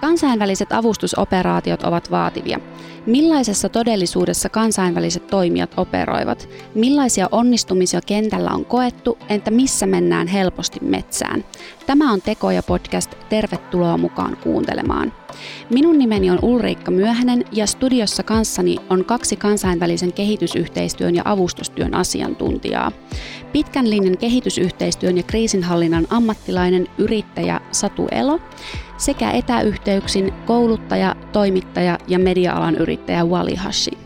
Kansainväliset avustusoperaatiot ovat vaativia. Millaisessa todellisuudessa kansainväliset toimijat operoivat? Millaisia onnistumisia kentällä on koettu, entä missä mennään helposti metsään? Tämä on Tekoja podcast. Tervetuloa mukaan kuuntelemaan. Minun nimeni on Ulriikka Myöhänen ja studiossa kanssani on kaksi kansainvälisen kehitysyhteistyön ja avustustyön asiantuntijaa. Pitkän linjan kehitysyhteistyön ja kriisinhallinnan ammattilainen yrittäjä Satu Elo sekä etäyhteyksin kouluttaja, toimittaja ja media-alan yrittäjä Wali Hashi.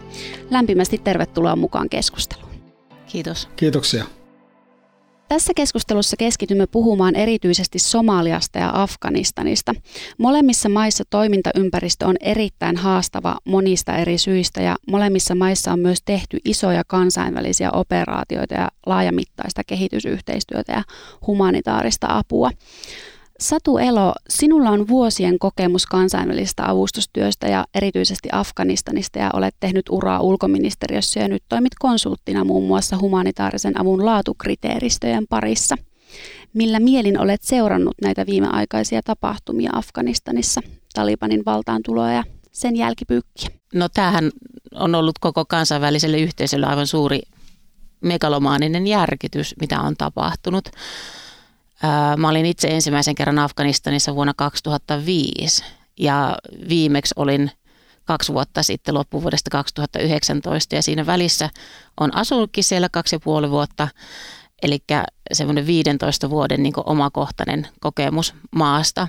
Lämpimästi tervetuloa mukaan keskusteluun. Kiitos. Kiitoksia. Tässä keskustelussa keskitymme puhumaan erityisesti Somaliasta ja Afganistanista. Molemmissa maissa toimintaympäristö on erittäin haastava monista eri syistä ja molemmissa maissa on myös tehty isoja kansainvälisiä operaatioita ja laajamittaista kehitysyhteistyötä ja humanitaarista apua. Satu Elo, sinulla on vuosien kokemus kansainvälisestä avustustyöstä ja erityisesti Afganistanista ja olet tehnyt uraa ulkoministeriössä ja nyt toimit konsulttina muun muassa humanitaarisen avun laatukriteeristöjen parissa. Millä mielin olet seurannut näitä viimeaikaisia tapahtumia Afganistanissa, Talibanin valtaan tuloa ja sen jälkipyykkiä? No tämähän on ollut koko kansainväliselle yhteisölle aivan suuri megalomaaninen järkytys, mitä on tapahtunut. Mä olin itse ensimmäisen kerran Afganistanissa vuonna 2005 ja viimeksi olin kaksi vuotta sitten loppuvuodesta 2019 ja siinä välissä on asunutkin siellä kaksi ja puoli vuotta. Eli semmoinen 15 vuoden niin omakohtainen kokemus maasta.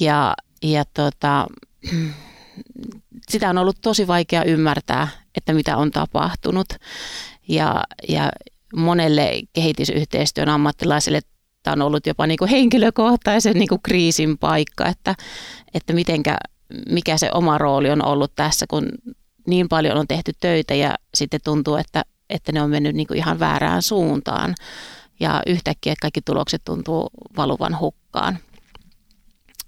Ja, ja tota, sitä on ollut tosi vaikea ymmärtää, että mitä on tapahtunut. Ja, ja monelle kehitysyhteistyön ammattilaisille tämä on ollut jopa niin kuin henkilökohtaisen niin kuin kriisin paikka, että, että mitenkä, mikä se oma rooli on ollut tässä, kun niin paljon on tehty töitä ja sitten tuntuu, että, että ne on mennyt niin kuin ihan väärään suuntaan ja yhtäkkiä kaikki tulokset tuntuu valuvan hukkaan.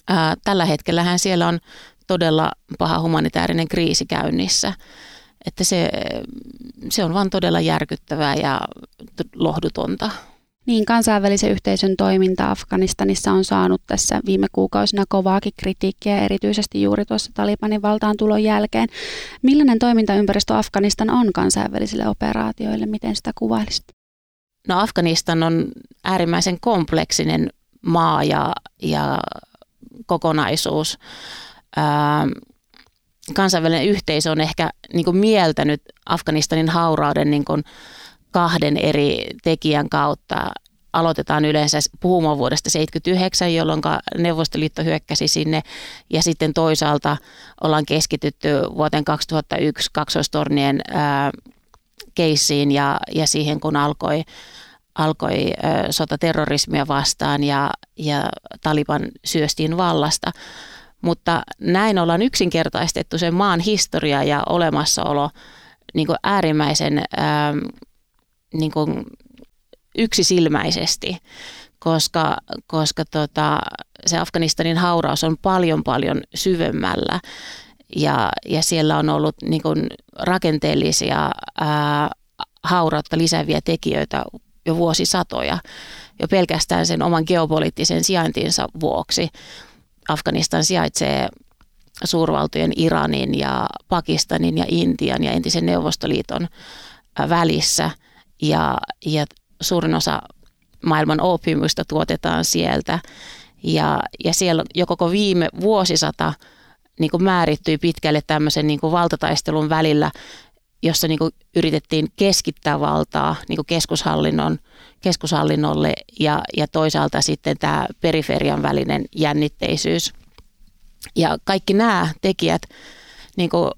Ää, tällä hetkellähän siellä on todella paha humanitaarinen kriisi käynnissä. Että se, se on vaan todella järkyttävää ja lohdutonta. Niin, kansainvälisen yhteisön toiminta Afganistanissa on saanut tässä viime kuukausina kovaakin kritiikkiä, erityisesti juuri tuossa Talibanin valtaan tulon jälkeen. Millainen toimintaympäristö Afganistan on kansainvälisille operaatioille? Miten sitä kuvailisit? No Afganistan on äärimmäisen kompleksinen maa ja, ja kokonaisuus. Ää, kansainvälinen yhteisö on ehkä niin kuin mieltänyt Afganistanin haurauden niin kuin kahden eri tekijän kautta. Aloitetaan yleensä puhumaan vuodesta 1979, jolloin Neuvostoliitto hyökkäsi sinne, ja sitten toisaalta ollaan keskitytty vuoteen 2001 kaksoistornien keissiin ja, ja siihen, kun alkoi alkoi sota terrorismia vastaan ja, ja Taliban syöstiin vallasta. Mutta näin ollaan yksinkertaistettu sen maan historia ja olemassaolo niin kuin äärimmäisen ää, niin kuin yksisilmäisesti, koska, koska tota, se Afganistanin hauraus on paljon paljon syvemmällä ja, ja siellä on ollut niin kuin rakenteellisia ää, haurautta lisääviä tekijöitä jo vuosisatoja, jo pelkästään sen oman geopoliittisen sijaintinsa vuoksi. Afganistan sijaitsee suurvaltojen Iranin ja Pakistanin ja Intian ja entisen Neuvostoliiton välissä – ja, ja suurin osa maailman opiumista tuotetaan sieltä. Ja, ja siellä jo koko viime vuosisata niin kuin määrittyi pitkälle tämmöisen niin kuin valtataistelun välillä, jossa niin kuin yritettiin keskittää valtaa niin kuin keskushallinnon, keskushallinnolle ja, ja toisaalta sitten tämä periferian välinen jännitteisyys. Ja kaikki nämä tekijät niin kuin,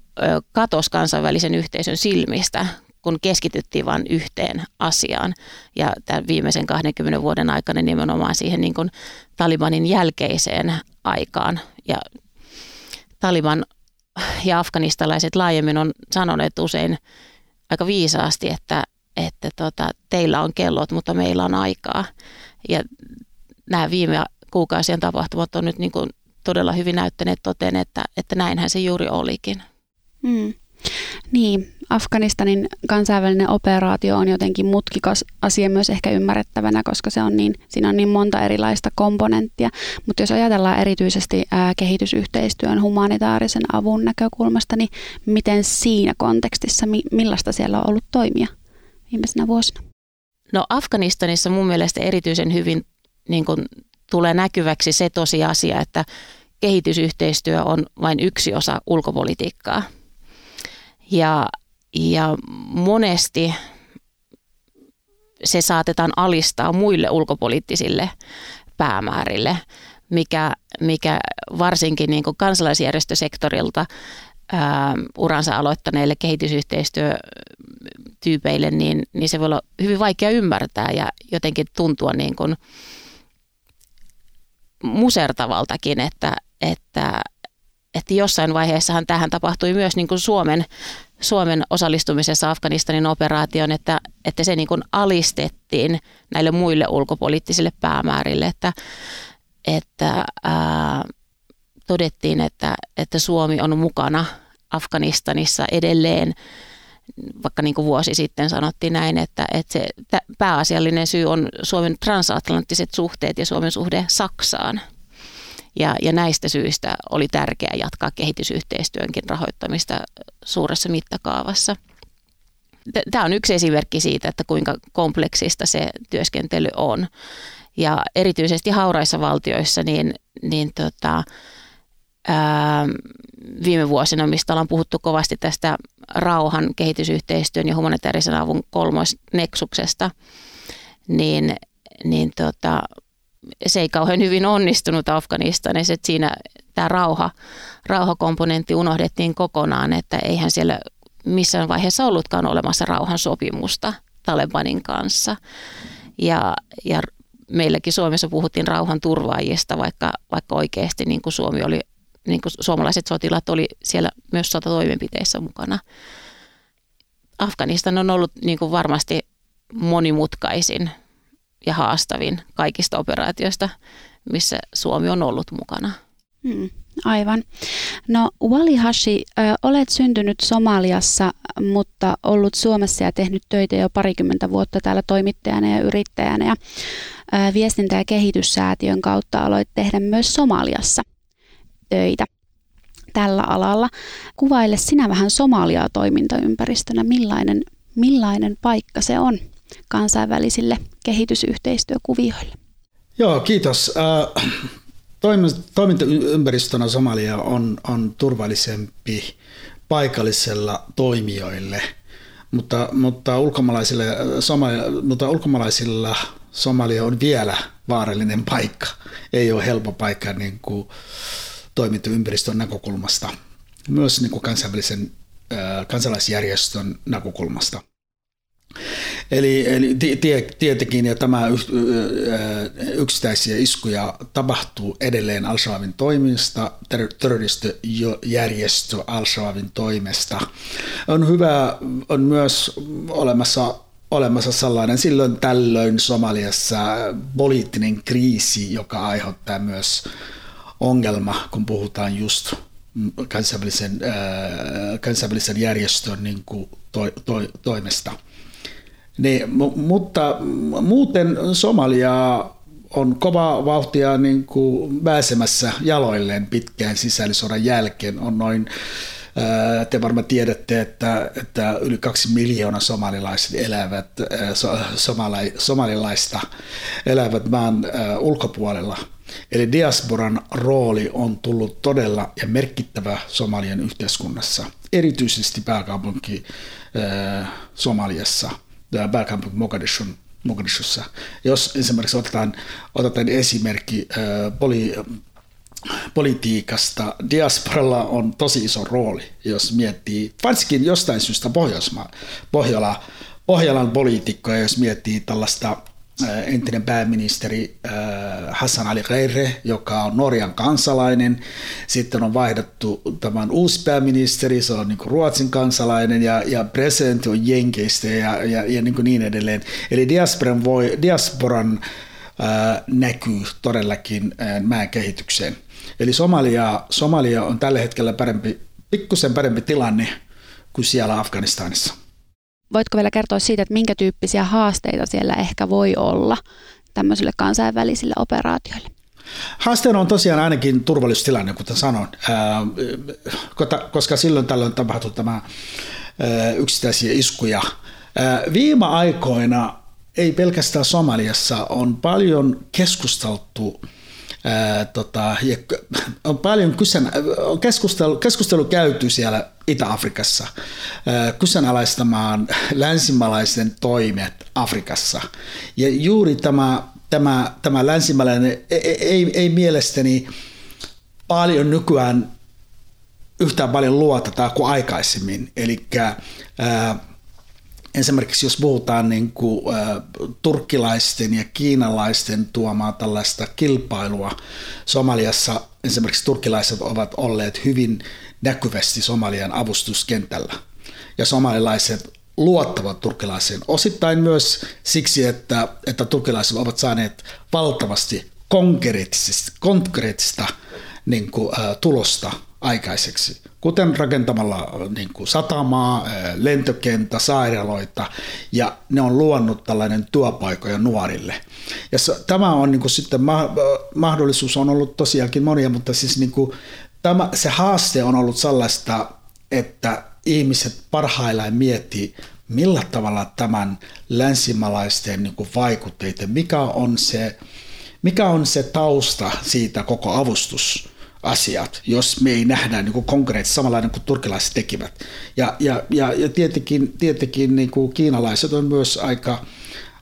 katos kansainvälisen yhteisön silmistä, kun keskityttiin vain yhteen asiaan. Ja tämän viimeisen 20 vuoden aikana nimenomaan siihen niin kuin Talibanin jälkeiseen aikaan. Ja Taliban ja afganistalaiset laajemmin on sanoneet usein aika viisaasti, että, että tota, teillä on kellot, mutta meillä on aikaa. Ja nämä viime kuukausien tapahtumat on nyt niin kuin todella hyvin näyttäneet toteen, että, että näinhän se juuri olikin. Mm. Niin, Afganistanin kansainvälinen operaatio on jotenkin mutkikas asia myös ehkä ymmärrettävänä, koska se on niin, siinä on niin monta erilaista komponenttia. Mutta jos ajatellaan erityisesti ää, kehitysyhteistyön humanitaarisen avun näkökulmasta, niin miten siinä kontekstissa, mi, millaista siellä on ollut toimia viimeisenä vuosina? No Afganistanissa mun mielestä erityisen hyvin niin kun, tulee näkyväksi se tosiasia, että kehitysyhteistyö on vain yksi osa ulkopolitiikkaa. Ja, ja monesti se saatetaan alistaa muille ulkopoliittisille päämäärille, mikä, mikä varsinkin niin kuin kansalaisjärjestösektorilta ää, uransa aloittaneille kehitysyhteistyötyypeille, niin, niin se voi olla hyvin vaikea ymmärtää ja jotenkin tuntua niin kuin musertavaltakin, että, että, että jossain vaiheessahan tähän tapahtui myös niin kuin Suomen, Suomen osallistumisessa Afganistanin operaatioon, että, että se niin kuin alistettiin näille muille ulkopoliittisille päämäärille, että, että ää, todettiin, että, että Suomi on mukana Afganistanissa edelleen, vaikka niin kuin vuosi sitten sanottiin näin, että, että se pääasiallinen syy on Suomen transatlanttiset suhteet ja Suomen suhde Saksaan. Ja, ja näistä syistä oli tärkeää jatkaa kehitysyhteistyönkin rahoittamista suuressa mittakaavassa. Tämä on yksi esimerkki siitä, että kuinka kompleksista se työskentely on. Ja erityisesti hauraissa valtioissa, niin, niin tota, ää, viime vuosina, mistä ollaan puhuttu kovasti tästä rauhan, kehitysyhteistyön ja humanitaarisen avun kolmoisneksuksesta, niin, niin tota, se ei kauhean hyvin onnistunut Afganistanissa, että siinä tämä rauha, rauhakomponentti unohdettiin kokonaan, että eihän siellä missään vaiheessa ollutkaan olemassa rauhan sopimusta Talebanin kanssa. Ja, ja meilläkin Suomessa puhuttiin rauhan turvaajista, vaikka, vaikka oikeasti niin kuin Suomi oli, niin kuin suomalaiset sotilaat oli siellä myös sotatoimenpiteissä mukana. Afganistan on ollut niin kuin varmasti monimutkaisin ja haastavin kaikista operaatioista, missä Suomi on ollut mukana. Hmm, aivan. No Wali Hashi, ö, olet syntynyt Somaliassa, mutta ollut Suomessa ja tehnyt töitä jo parikymmentä vuotta täällä toimittajana ja yrittäjänä. Ja, ö, viestintä- ja kehityssäätiön kautta aloit tehdä myös Somaliassa töitä tällä alalla. Kuvaile sinä vähän Somaliaa toimintaympäristönä, millainen, millainen paikka se on? kansainvälisille kehitysyhteistyökuvioille. Joo, kiitos. Äh, toimintaympäristönä Somalia on, on turvallisempi paikallisella toimijoille, mutta, mutta, ulkomaalaisille, Somalia, mutta ulkomaalaisilla Somalia on vielä vaarallinen paikka. Ei ole helppo paikka niin kuin toimintaympäristön näkökulmasta, myös niin kuin kansainvälisen äh, kansalaisjärjestön näkökulmasta. Eli, eli tietenkin ja tämä yksittäisiä iskuja tapahtuu edelleen Al-Shabaabin toimista, terroristijärjestö Al-Shabaabin toimesta. On hyvä, on myös olemassa olemassa sellainen silloin tällöin Somaliassa poliittinen kriisi, joka aiheuttaa myös ongelma, kun puhutaan just kansainvälisen, kansainvälisen järjestön niin kuin to, to, toimesta. Niin, mutta muuten Somalia on kova vauhtia niin kuin pääsemässä jaloilleen pitkään sisällissodan jälkeen. On noin, te varmaan tiedätte, että, että yli kaksi miljoonaa somalilaiset elävät, somali, somalilaista elävät maan ulkopuolella. Eli diasporan rooli on tullut todella ja merkittävä Somalian yhteiskunnassa, erityisesti pääkaupunki Somaliassa – pääkaupunki Mogadishun, Mogadishussa. Jos esimerkiksi otetaan, otetaan esimerkki äh, poli, politiikasta, diasporalla on tosi iso rooli, jos miettii, varsinkin jostain syystä Pohjoismaa, Pohjola, Pohjolan poliitikkoja, jos miettii tällaista entinen pääministeri äh, Hassan Ali Khaire, joka on Norjan kansalainen. Sitten on vaihdettu tämän uusi pääministeri, se on niin Ruotsin kansalainen ja, ja presidentti on Jenkeistä ja, ja, ja niin, niin edelleen. Eli diasporan, voi, diasporan äh, näkyy todellakin äh, maan kehitykseen. Eli Somalia, Somalia on tällä hetkellä parempi, pikkusen parempi tilanne kuin siellä Afganistanissa. Voitko vielä kertoa siitä, että minkä tyyppisiä haasteita siellä ehkä voi olla tämmöisille kansainvälisille operaatioille? Haasteena on tosiaan ainakin turvallisuustilanne, kuten sanoin, koska silloin tällöin tapahtuu tämä yksittäisiä iskuja. Viime aikoina ei pelkästään Somaliassa on paljon keskusteltu Ää, tota, ja on paljon kyseen, on keskustelu, keskustelu käyty siellä Itä-Afrikassa kyseenalaistamaan länsimaalaisen toimet Afrikassa. Ja juuri tämä, tämä, tämä länsimaalainen ei, ei, ei mielestäni paljon nykyään yhtään paljon luoteta kuin aikaisemmin. Eli esimerkiksi jos puhutaan niin kuin, ä, turkkilaisten ja kiinalaisten tuomaa tällaista kilpailua, Somaliassa esimerkiksi turkkilaiset ovat olleet hyvin näkyvästi Somalian avustuskentällä. Ja somalilaiset luottavat turkkilaisiin osittain myös siksi, että, että turkkilaiset ovat saaneet valtavasti konkreettista, konkreettista niin kuin, ä, tulosta aikaiseksi, kuten rakentamalla niin kuin satamaa, lentokenttä, sairaaloita, ja ne on luonut tällainen työpaikoja nuorille. Ja tämä on niin kuin sitten, mahdollisuus on ollut tosiaankin monia, mutta siis niin kuin, tämä, se haaste on ollut sellaista, että ihmiset parhaillaan miettii, millä tavalla tämän länsimalaisten niin kuin vaikutteita, mikä on se, mikä on se tausta siitä koko avustus asiat, jos me ei nähdä niin kuin konkreettisesti samanlainen kuin turkilaiset tekivät. Ja, ja, ja, ja tietenkin, tietenkin niin kuin kiinalaiset on myös aika,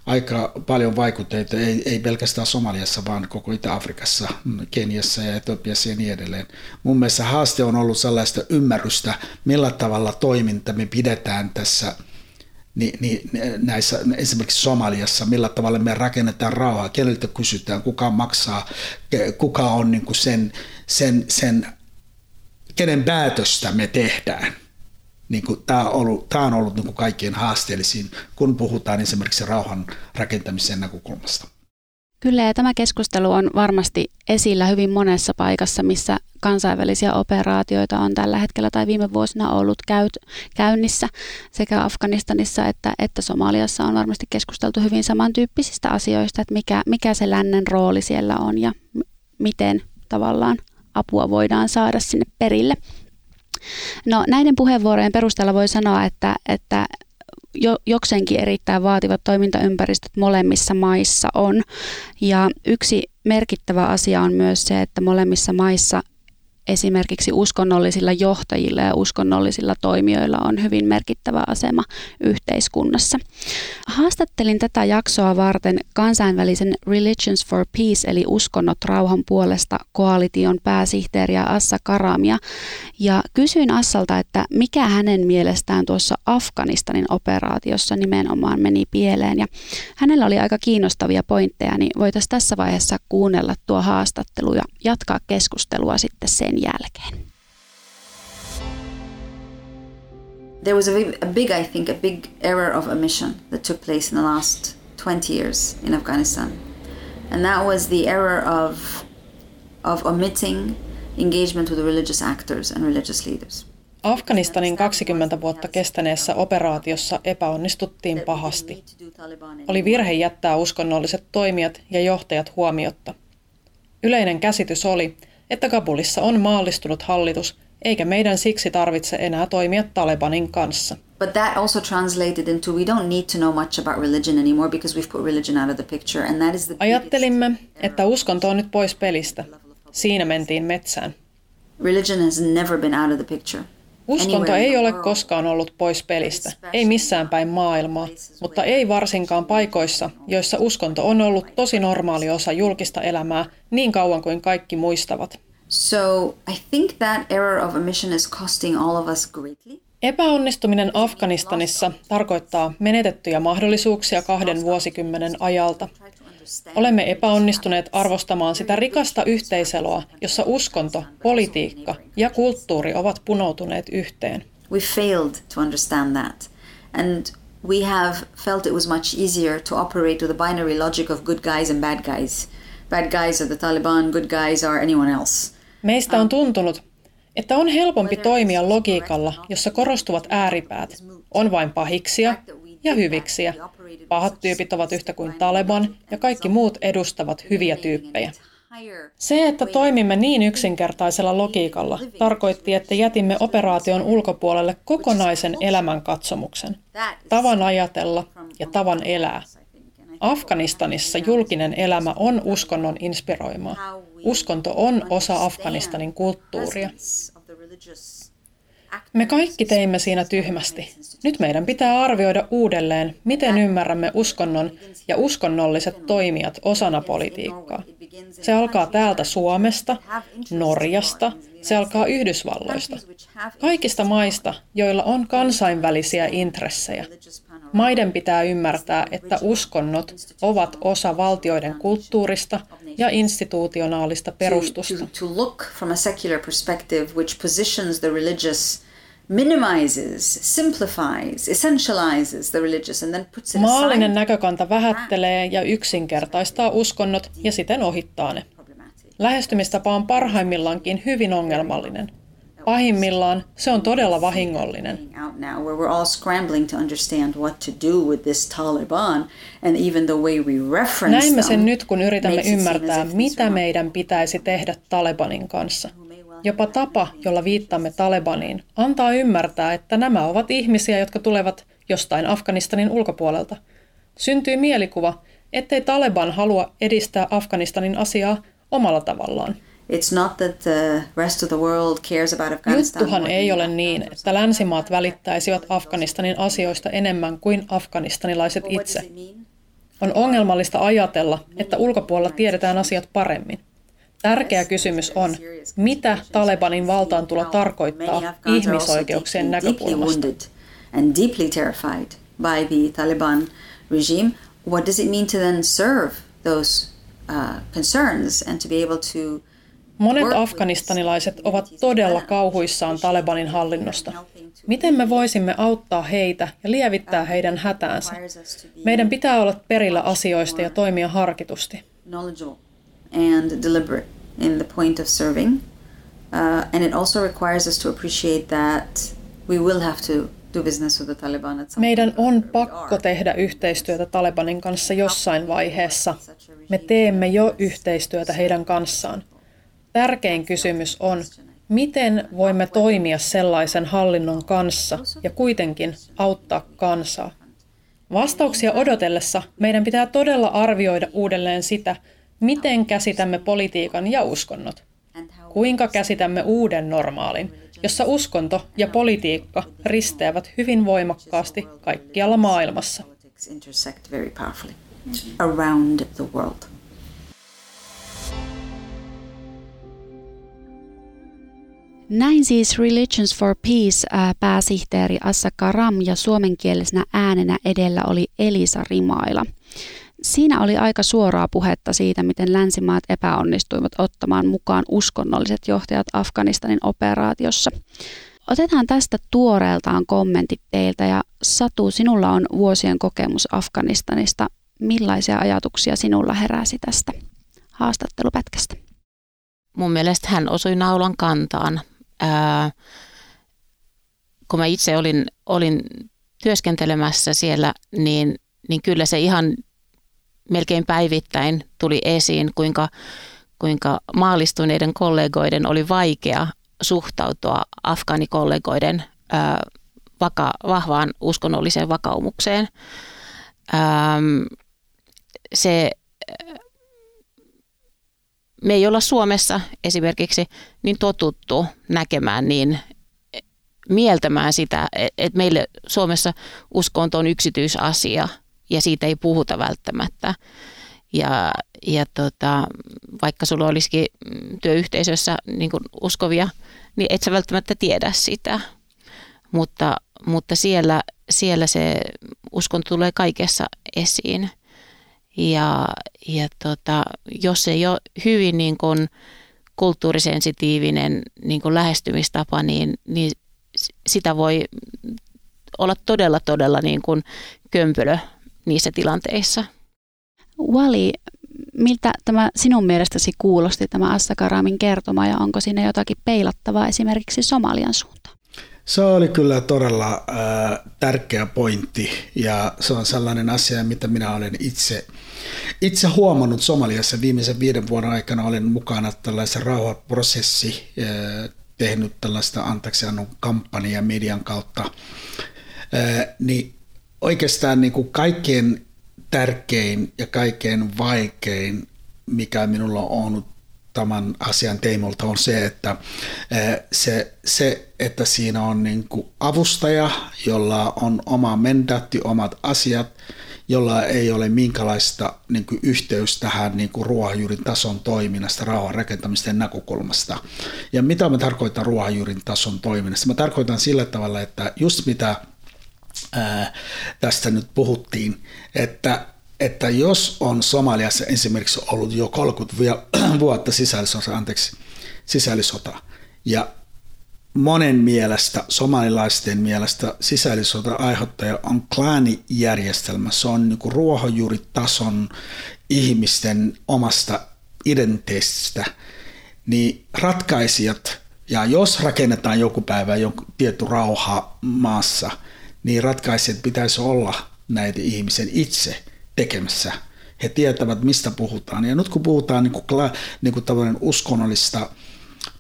aika paljon vaikutteita, ei, ei pelkästään Somaliassa, vaan koko Itä-Afrikassa, Keniassa ja Etiopiassa ja niin edelleen. Mun mielestä haaste on ollut sellaista ymmärrystä, millä tavalla toiminta me pidetään tässä – niin, niin näissä, esimerkiksi Somaliassa, millä tavalla me rakennetaan rauhaa, keneltä kysytään, kuka maksaa, kuka on niin kuin sen, sen, sen, kenen päätöstä me tehdään. Niin kuin, tämä, on ollut, tämä on ollut niin kuin kaikkien haasteellisin, kun puhutaan esimerkiksi rauhan rakentamisen näkökulmasta. Kyllä, ja tämä keskustelu on varmasti esillä hyvin monessa paikassa, missä kansainvälisiä operaatioita on tällä hetkellä tai viime vuosina ollut käyt, käynnissä. Sekä Afganistanissa että, että Somaliassa on varmasti keskusteltu hyvin samantyyppisistä asioista, että mikä, mikä se lännen rooli siellä on ja m- miten tavallaan apua voidaan saada sinne perille. No näiden puheenvuorojen perusteella voi sanoa, että, että jo, jokseenkin erittäin vaativat toimintaympäristöt molemmissa maissa on. Ja yksi merkittävä asia on myös se, että molemmissa maissa esimerkiksi uskonnollisilla johtajilla ja uskonnollisilla toimijoilla on hyvin merkittävä asema yhteiskunnassa. Haastattelin tätä jaksoa varten kansainvälisen Religions for Peace eli Uskonnot rauhan puolesta koalition pääsihteeriä Assa Karamia ja kysyin Assalta, että mikä hänen mielestään tuossa Afganistanin operaatiossa nimenomaan meni pieleen ja hänellä oli aika kiinnostavia pointteja, niin voitaisiin tässä vaiheessa kuunnella tuo haastattelu ja jatkaa keskustelua sitten sen jälkeen. There was a big, a big, I think, a big error of omission that took place in the last 20 years in Afghanistan. And that was the error of, of omitting engagement with the religious actors and religious leaders. Afganistanin 20 vuotta kestäneessä operaatiossa epäonnistuttiin pahasti. Oli virhe jättää uskonnolliset toimijat ja johtajat huomiotta. Yleinen käsitys oli, että Kabulissa on maallistunut hallitus, eikä meidän siksi tarvitse enää toimia Talebanin kanssa. But that also translated into we don't need to know much about religion anymore because we've put religion out of the picture and that is the Ajattelimme, että uskonto on nyt pois pelistä. Siinä mentiin metsään. Religion has never been out of the picture. Uskonto ei ole koskaan ollut pois pelistä, ei missään päin maailmaa, mutta ei varsinkaan paikoissa, joissa uskonto on ollut tosi normaali osa julkista elämää niin kauan kuin kaikki muistavat. So I think that error of omission is costing all of us greatly. Epäonnistuminen Afganistanissa tarkoittaa menetettyjä mahdollisuuksia kahden vuosikymmenen ajalta. Olemme epäonnistuneet arvostamaan sitä rikasta yhteiseloa, jossa uskonto, politiikka ja kulttuuri ovat punoutuneet yhteen. We failed to understand that. And we have felt it was much easier to operate with a binary logic of good guys and bad guys. Bad guys are the Taliban, good guys are anyone else. Meistä on tuntunut, että on helpompi toimia logiikalla, jossa korostuvat ääripäät, on vain pahiksia ja hyviksiä. Pahat tyypit ovat yhtä kuin Taleban ja kaikki muut edustavat hyviä tyyppejä. Se, että toimimme niin yksinkertaisella logiikalla, tarkoitti, että jätimme operaation ulkopuolelle kokonaisen elämänkatsomuksen, tavan ajatella ja tavan elää. Afganistanissa julkinen elämä on uskonnon inspiroimaa. Uskonto on osa Afganistanin kulttuuria. Me kaikki teimme siinä tyhmästi. Nyt meidän pitää arvioida uudelleen, miten ymmärrämme uskonnon ja uskonnolliset toimijat osana politiikkaa. Se alkaa täältä Suomesta, Norjasta, se alkaa Yhdysvalloista. Kaikista maista, joilla on kansainvälisiä intressejä. Maiden pitää ymmärtää, että uskonnot ovat osa valtioiden kulttuurista ja institutionaalista perustusta. minimizes, simplifies, essentializes the religious and then puts it Maallinen näkökanta vähättelee ja yksinkertaistaa uskonnot ja siten ohittaa ne. Lähestymistapa on parhaimmillaankin hyvin ongelmallinen. Pahimmillaan se on todella vahingollinen. Näimme sen nyt, kun yritämme ymmärtää, mitä meidän pitäisi tehdä Talebanin kanssa. Jopa tapa, jolla viittaamme Talebaniin, antaa ymmärtää, että nämä ovat ihmisiä, jotka tulevat jostain Afganistanin ulkopuolelta. Syntyy mielikuva, ettei Taleban halua edistää Afganistanin asiaa omalla tavallaan. It's not that the rest of the world cares about Afghanistan Juttuhan ei ole niin, että länsimaat välittäisivät Afganistanin asioista enemmän kuin afganistanilaiset itse. On ongelmallista ajatella, että ulkopuolella tiedetään asiat paremmin. Tärkeä kysymys on, mitä Talebanin valtaantulo tarkoittaa ihmisoikeuksien näkökulmasta. And deeply terrified by the Taliban regime. What does it mean to then serve those uh, concerns and to be able to Monet afganistanilaiset ovat todella kauhuissaan Talebanin hallinnosta. Miten me voisimme auttaa heitä ja lievittää heidän hätäänsä? Meidän pitää olla perillä asioista ja toimia harkitusti. Uh, meidän on pakko tehdä yhteistyötä Talebanin kanssa jossain vaiheessa. Me teemme jo yhteistyötä heidän kanssaan. Tärkein kysymys on, miten voimme toimia sellaisen hallinnon kanssa ja kuitenkin auttaa kansaa. Vastauksia odotellessa meidän pitää todella arvioida uudelleen sitä, miten käsitämme politiikan ja uskonnot. Kuinka käsitämme uuden normaalin, jossa uskonto ja politiikka risteävät hyvin voimakkaasti kaikkialla maailmassa. Around the world. Näin siis Religions for Peace pääsihteeri Assa Karam ja suomenkielisenä äänenä edellä oli Elisa Rimaila. Siinä oli aika suoraa puhetta siitä, miten länsimaat epäonnistuivat ottamaan mukaan uskonnolliset johtajat Afganistanin operaatiossa. Otetaan tästä tuoreeltaan kommentit teiltä ja Satu, sinulla on vuosien kokemus Afganistanista. Millaisia ajatuksia sinulla heräsi tästä haastattelupätkästä? Mun mielestä hän osui naulan kantaan ää, kun mä itse olin, olin työskentelemässä siellä, niin, niin kyllä se ihan melkein päivittäin tuli esiin, kuinka, kuinka maalistuneiden kollegoiden oli vaikea suhtautua afgaanikollegoiden ää, vaka, vahvaan uskonnolliseen vakaumukseen. Ähm, se me ei olla Suomessa esimerkiksi niin totuttu näkemään niin mieltämään sitä, että meille Suomessa uskonto on yksityisasia ja siitä ei puhuta välttämättä. Ja, ja tota, vaikka sulla olisikin työyhteisössä niin uskovia, niin et sä välttämättä tiedä sitä. Mutta, mutta siellä, siellä se uskonto tulee kaikessa esiin. Ja, ja tota, jos ei ole hyvin niin kuin kulttuurisensitiivinen niin kuin lähestymistapa, niin, niin sitä voi olla todella, todella niin kuin kömpelö niissä tilanteissa. Wali, miltä tämä sinun mielestäsi kuulosti tämä Assakaramin kertoma ja onko siinä jotakin peilattavaa esimerkiksi Somalian suuntaan? Se oli kyllä todella äh, tärkeä pointti ja se on sellainen asia, mitä minä olen itse, itse huomannut Somaliassa viimeisen viiden vuoden aikana. Olen mukana tällaisen rauhaprosessi, äh, tehnyt tällaista antaksiannon kampanjaa median kautta. Äh, niin oikeastaan niin kuin kaikkein tärkein ja kaikkein vaikein, mikä minulla on ollut tämän asian teimolta on se, että se, se että siinä on niin kuin avustaja, jolla on oma mandaatti, omat asiat, jolla ei ole minkälaista niin kuin yhteys tähän niin ruohonjuurin tason toiminnasta, rauhan rakentamisten näkökulmasta. Ja mitä mä tarkoitan ruohonjuurin tason toiminnasta? Mä tarkoitan sillä tavalla, että just mitä ää, tästä nyt puhuttiin, että että jos on Somaliassa esimerkiksi ollut jo 30 vuotta sisällissota, anteeksi, sisällissota, ja monen mielestä, somalilaisten mielestä sisällissota aiheuttaja on klaanijärjestelmä. Se on niin ruohonjuuritason ihmisten omasta identiteetistä. Niin ratkaisijat, ja jos rakennetaan joku päivä joku tietty rauha maassa, niin ratkaisijat pitäisi olla näitä ihmisen itse tekemässä. He tietävät, mistä puhutaan. Ja nyt kun puhutaan niin kuin, niin kuin uskonnollista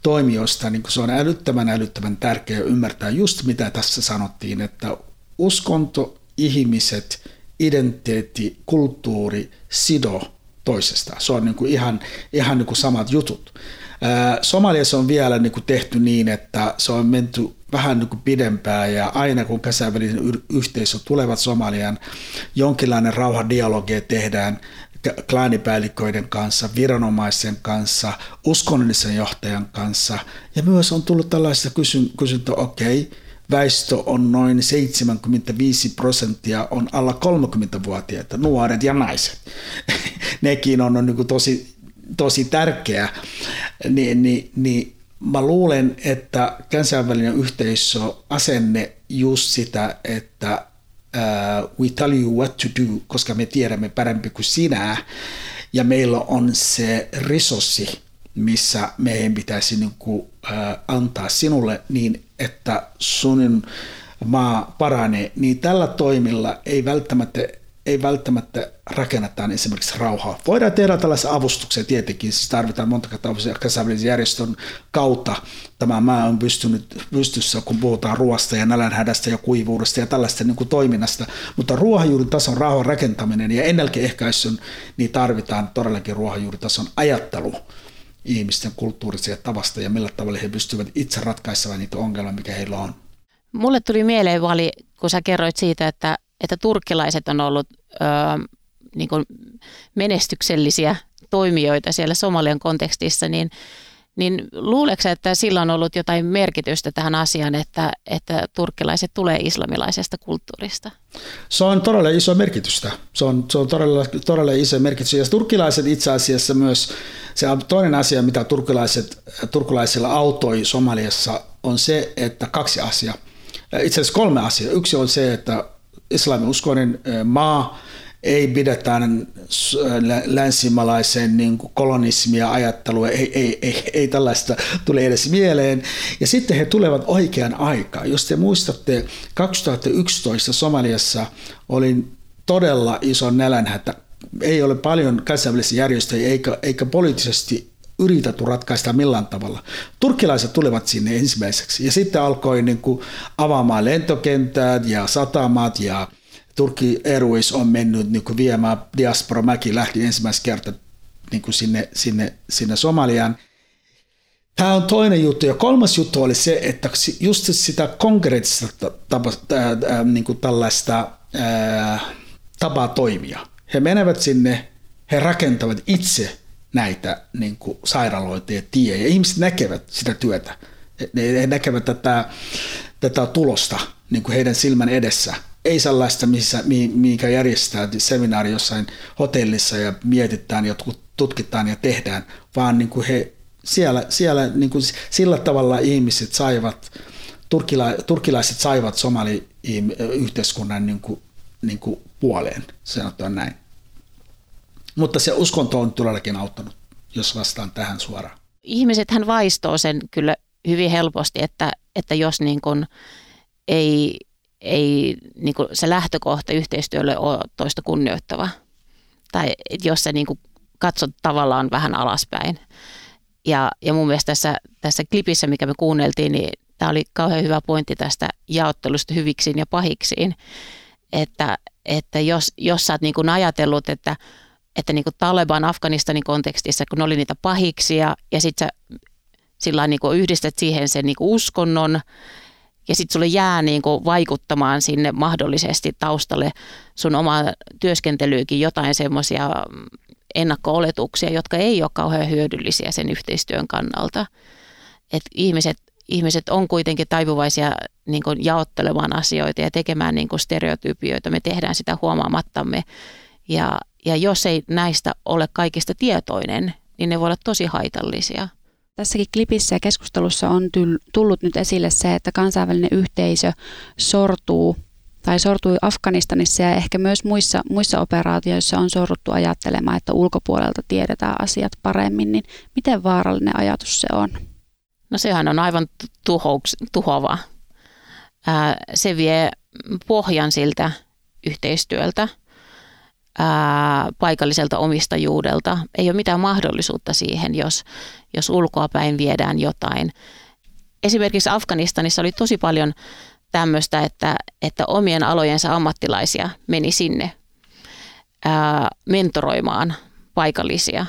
toimijoista, niin se on älyttömän älyttömän tärkeää ymmärtää just mitä tässä sanottiin, että uskonto, ihmiset, identiteetti, kulttuuri, sido toisesta. Se on niin kuin ihan, ihan niin kuin samat jutut. Somaliassa on vielä niin kuin tehty niin, että se on menty vähän niin kuin pidempään ja aina kun kansainvälinen yhteisö tulevat Somalian, jonkinlainen rauhadialogi tehdään klaanipäälliköiden kanssa, viranomaisen kanssa, uskonnollisen johtajan kanssa. Ja myös on tullut tällaista kysyntä, okei, okay, väestö on noin 75 prosenttia on alla 30-vuotiaita, nuoret ja naiset. Nekin on, on niin tosi, tosi tärkeä. Ni, niin, niin mä luulen, että kansainvälinen yhteisö asenne just sitä, että uh, we tell you what to do, koska me tiedämme parempi kuin sinä, ja meillä on se resurssi, missä meidän pitäisi niin kuin, uh, antaa sinulle niin, että sun maa paranee, niin tällä toimilla ei välttämättä ei välttämättä rakenneta esimerkiksi rauhaa. Voidaan tehdä tällaisia avustuksia tietenkin, siis tarvitaan monta kertaa kansainvälisen järjestön kautta. Tämä maa on pystynyt pystyssä, kun puhutaan ruoasta ja nälänhädästä ja kuivuudesta ja tällaista niin kuin toiminnasta, mutta ruohonjuuritason rauhan rakentaminen ja ennaltaehkäisyn, niin tarvitaan todellakin ruohonjuuritason ajattelu ihmisten kulttuurisia tavasta ja millä tavalla he pystyvät itse ratkaisemaan niitä ongelmia, mikä heillä on. Mulle tuli mieleen, Vali, kun sä kerroit siitä, että, että turkkilaiset on ollut ö, niin kuin menestyksellisiä toimijoita siellä Somalian kontekstissa, niin, niin luuleeko että sillä on ollut jotain merkitystä tähän asiaan, että, että turkkilaiset tulee islamilaisesta kulttuurista? Se on todella iso merkitystä. Se on, se on todella, todella iso merkitys. Ja turkkilaiset itse asiassa myös, se on toinen asia, mitä turkkilaiset, turkkilaisilla autoi Somaliassa, on se, että kaksi asiaa. Itse asiassa kolme asiaa. Yksi on se, että islamiuskoinen maa ei pidä tämän länsimalaisen niin kolonismia ajattelua, ei, ei, ei, ei tällaista tule edes mieleen. Ja sitten he tulevat oikean aikaan. Jos te muistatte, 2011 Somaliassa oli todella iso nälänhätä. Ei ole paljon kansainvälisiä järjestöjä eikä, eikä poliittisesti yritetty ratkaista millään tavalla. Turkkilaiset tulivat sinne ensimmäiseksi ja sitten alkoi niin kuin avaamaan lentokentät ja satamat ja Turkki Airways on mennyt niin kuin viemään diaspora mäki lähti ensimmäistä kertaa niin kuin sinne, sinne, sinne Somaliaan. Tämä on toinen juttu. Ja kolmas juttu oli se, että just sitä konkreettista tapa, ää, niin kuin tällaista ää, tapaa toimia. He menevät sinne, he rakentavat itse näitä niin kuin sairaaloita tie, ja ihmiset näkevät sitä työtä. He näkevät tätä, tätä tulosta niin kuin heidän silmän edessä – ei sellaista, missä, mikä järjestää seminaari jossain hotellissa ja mietitään, jotkut tutkitaan ja tehdään, vaan niin kuin he, siellä, siellä niin kuin sillä tavalla ihmiset saivat, turkila, turkilaiset saivat somali-yhteiskunnan niin kuin, niin kuin puoleen, sanotaan näin. Mutta se uskonto on todellakin auttanut, jos vastaan tähän suoraan. Ihmiset hän vaistoo sen kyllä hyvin helposti, että, että jos niin kuin ei, ei niin kuin se lähtökohta yhteistyölle ole toista kunnioittava, tai jos se niin kuin katsot tavallaan vähän alaspäin. Ja, ja mun mielestä tässä, tässä klipissä, mikä me kuunneltiin, niin tämä oli kauhean hyvä pointti tästä jaottelusta hyviksiin ja pahiksiin. Että, että jos, jos sä oot niin kuin ajatellut, että, että niin kuin Taleban Afganistanin kontekstissa, kun ne oli niitä pahiksia ja sitten sä sillä niin kuin yhdistät siihen sen niin kuin uskonnon ja sitten sulle jää niin kuin vaikuttamaan sinne mahdollisesti taustalle sun oma työskentelyykin jotain semmoisia ennakko-oletuksia, jotka ei ole kauhean hyödyllisiä sen yhteistyön kannalta. Et ihmiset, ihmiset on kuitenkin taipuvaisia niin kuin jaottelemaan asioita ja tekemään niin kuin stereotypioita. Me tehdään sitä huomaamattamme. Ja, ja jos ei näistä ole kaikista tietoinen, niin ne voi olla tosi haitallisia. Tässäkin klipissä ja keskustelussa on tullut nyt esille se, että kansainvälinen yhteisö sortuu tai sortui Afganistanissa ja ehkä myös muissa, muissa operaatioissa on sorruttu ajattelemaan, että ulkopuolelta tiedetään asiat paremmin, niin miten vaarallinen ajatus se on? No sehän on aivan tuhouks, tuhova. Ää, se vie pohjan siltä yhteistyöltä, ää, paikalliselta omistajuudelta. Ei ole mitään mahdollisuutta siihen, jos, jos ulkoapäin viedään jotain. Esimerkiksi Afganistanissa oli tosi paljon tämmöistä, että, että omien alojensa ammattilaisia meni sinne ää, mentoroimaan paikallisia,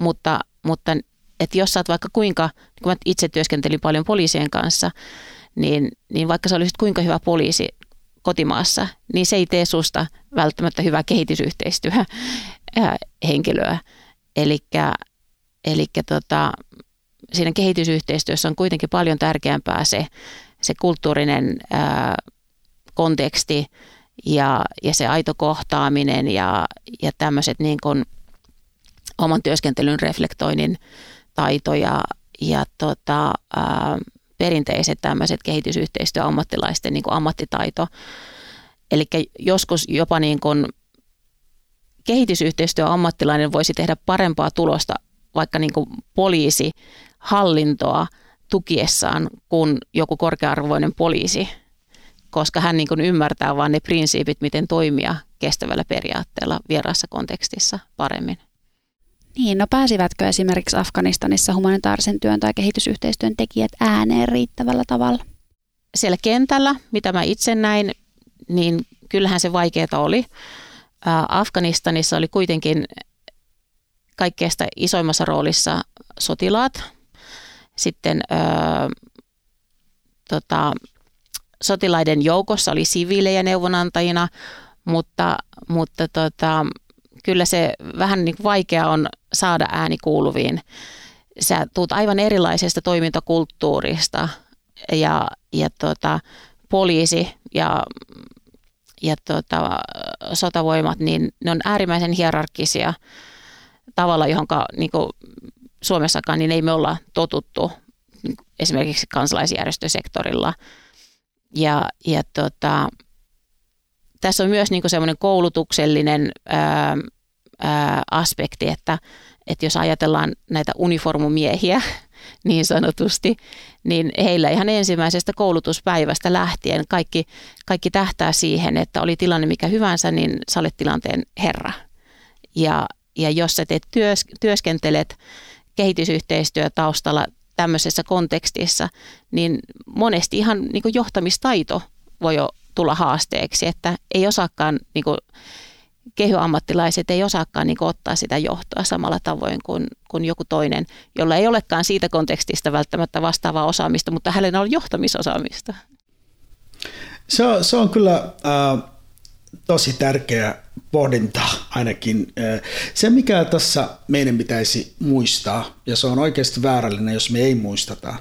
mutta, mutta että jos sä oot vaikka kuinka, kun mä itse työskentelin paljon poliisien kanssa, niin, niin vaikka sä olisit kuinka hyvä poliisi kotimaassa, niin se ei tee susta välttämättä hyvää kehitysyhteistyöhenkilöä. Eli tota, siinä kehitysyhteistyössä on kuitenkin paljon tärkeämpää se, se kulttuurinen ää, konteksti ja, ja se aito kohtaaminen ja, ja tämmöiset niin oman työskentelyn reflektoinnin taito ja, ja tota, ää, perinteiset tämmöiset kehitysyhteistyöammattilaisten niin kuin ammattitaito. Eli joskus jopa niin kuin kehitysyhteistyöammattilainen voisi tehdä parempaa tulosta vaikka niin kuin poliisi hallintoa tukiessaan kuin joku korkearvoinen poliisi, koska hän niin kuin ymmärtää vain ne prinsiipit, miten toimia kestävällä periaatteella vieraassa kontekstissa paremmin. Niin, no pääsivätkö esimerkiksi Afganistanissa humanitaarisen työn tai kehitysyhteistyön tekijät ääneen riittävällä tavalla? Siellä kentällä, mitä mä itse näin, niin kyllähän se vaikeaa oli. Afganistanissa oli kuitenkin kaikkeesta isoimmassa roolissa sotilaat, sitten ö, tota, sotilaiden joukossa oli siviilejä neuvonantajina, mutta, mutta tota, kyllä se vähän niin vaikea on saada ääni kuuluviin. Sä tuut aivan erilaisesta toimintakulttuurista ja, ja tota, poliisi ja, ja tota, sotavoimat, niin ne on äärimmäisen hierarkkisia tavalla, johon niin Suomessakaan niin ei me olla totuttu esimerkiksi kansalaisjärjestösektorilla. Ja, ja tota, tässä on myös niin semmoinen koulutuksellinen ää, aspekti, että, että jos ajatellaan näitä uniformumiehiä niin sanotusti, niin heillä ihan ensimmäisestä koulutuspäivästä lähtien kaikki, kaikki tähtää siihen, että oli tilanne mikä hyvänsä, niin sä olet tilanteen herra. Ja, ja jos sä teet työs, työskentelet kehitysyhteistyötaustalla tämmöisessä kontekstissa, niin monesti ihan niin johtamistaito voi jo tulla haasteeksi, että ei osaakaan niin kuin, kehyammattilaiset ei osaakaan niin ottaa sitä johtoa samalla tavoin kuin, kuin joku toinen, jolla ei olekaan siitä kontekstista välttämättä vastaavaa osaamista, mutta hänellä on johtamisosaamista. Se on, se on kyllä äh, tosi tärkeä pohdinta ainakin. Se, mikä tässä meidän pitäisi muistaa, ja se on oikeasti väärällinen, jos me ei muisteta,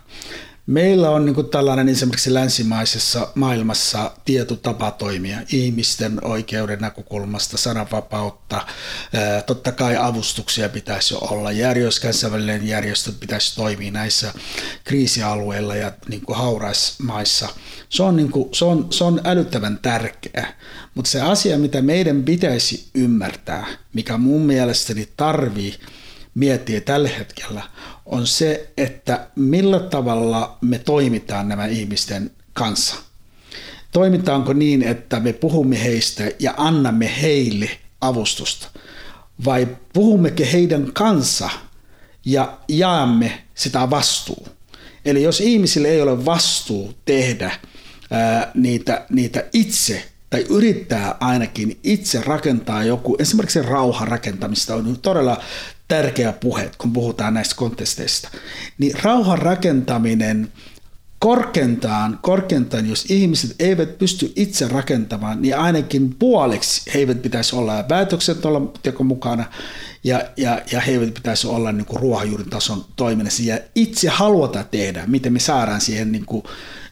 Meillä on niin tällainen esimerkiksi länsimaisessa maailmassa tietty tapa toimia ihmisten oikeuden näkökulmasta, sananvapautta. Totta kai avustuksia pitäisi olla. Järjestö, kansainvälinen järjestö pitäisi toimia näissä kriisialueilla ja niin hauraismaissa. Se on, niin kuin, se, on, se on älyttävän tärkeä. Mutta se asia, mitä meidän pitäisi ymmärtää, mikä mun mielestäni tarvii miettiä tällä hetkellä, on se, että millä tavalla me toimitaan nämä ihmisten kanssa. Toimitaanko niin, että me puhumme heistä ja annamme heille avustusta, vai puhummeko heidän kanssa ja jaamme sitä vastuu. Eli jos ihmisille ei ole vastuu tehdä ää, niitä, niitä itse tai yrittää ainakin itse rakentaa joku, esimerkiksi rauhan rakentamista on todella tärkeä puhe, kun puhutaan näistä kontesteista. Niin rauhan rakentaminen korkeintaan, korkeintaan, jos ihmiset eivät pysty itse rakentamaan, niin ainakin puoliksi he eivät pitäisi olla. Päätökset olla mukana ja, ja, ja he eivät pitäisi olla niin ruohonjuuritason toiminnassa. Ja itse haluta tehdä, miten me saadaan siihen niin kuin,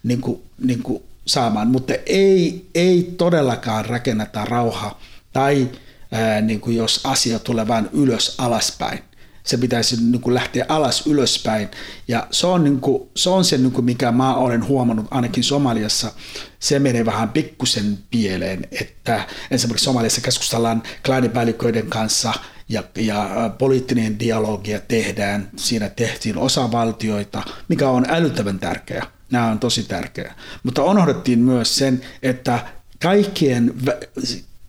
niin kuin, niin kuin saamaan, mutta ei, ei todellakaan rakenneta rauhaa tai ää, niin kuin jos asia tulee vain ylös alaspäin. Se pitäisi niin kuin lähteä alas ylöspäin. Ja se on, niin kuin, se, on se, niin kuin mikä mä olen huomannut ainakin Somaliassa. Se menee vähän pikkusen pieleen, että esimerkiksi Somaliassa keskustellaan klaanipäälliköiden kanssa ja, ja poliittinen dialogia tehdään. Siinä tehtiin osavaltioita, mikä on älyttävän tärkeää. Nämä on tosi tärkeää. Mutta unohdettiin myös sen, että kaikkien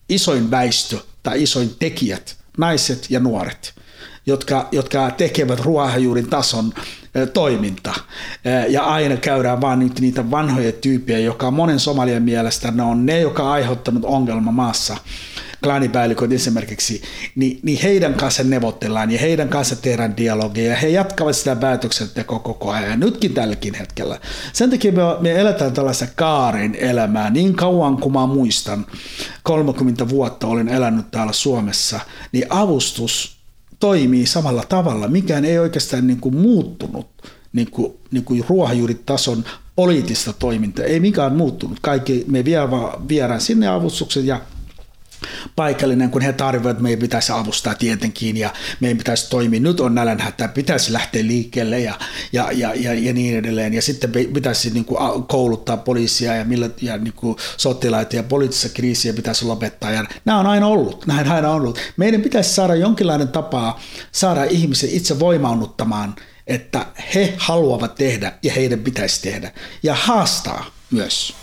isoin väistö tai isoin tekijät, naiset ja nuoret, jotka, jotka tekevät ruohonjuurin tason toiminta. Ja aina käydään vaan niitä, niitä vanhoja tyyppejä, joka monen somalian mielestä ne on ne, joka on aiheuttanut ongelma maassa klaanipäälliköt esimerkiksi, niin, niin heidän kanssa neuvotellaan ja heidän kanssa tehdään dialogia ja he jatkavat sitä päätöksentekoa koko ajan, nytkin tälläkin hetkellä. Sen takia me, me eletään tällaista kaaren elämää niin kauan kuin mä muistan, 30 vuotta olen elänyt täällä Suomessa, niin avustus toimii samalla tavalla. Mikään ei oikeastaan niin kuin muuttunut niin kuin, niin kuin ruohonjuuritason poliittista toimintaa. Ei mikään muuttunut. Kaikki me viedään sinne avustukset ja paikallinen, kun he tarvitsevat, että meidän pitäisi avustaa tietenkin ja meidän pitäisi toimia. Nyt on nälänhätä, pitäisi lähteä liikkeelle ja, ja, ja, ja, ja niin edelleen. Ja sitten pitäisi niin kuin kouluttaa poliisia ja, millä, ja niin kuin sotilaita ja poliittista kriisiä pitäisi lopettaa. Ja nämä on aina ollut. Näin aina ollut. Meidän pitäisi saada jonkinlainen tapa saada ihmisen itse voimaunuttamaan, että he haluavat tehdä ja heidän pitäisi tehdä. Ja haastaa myös.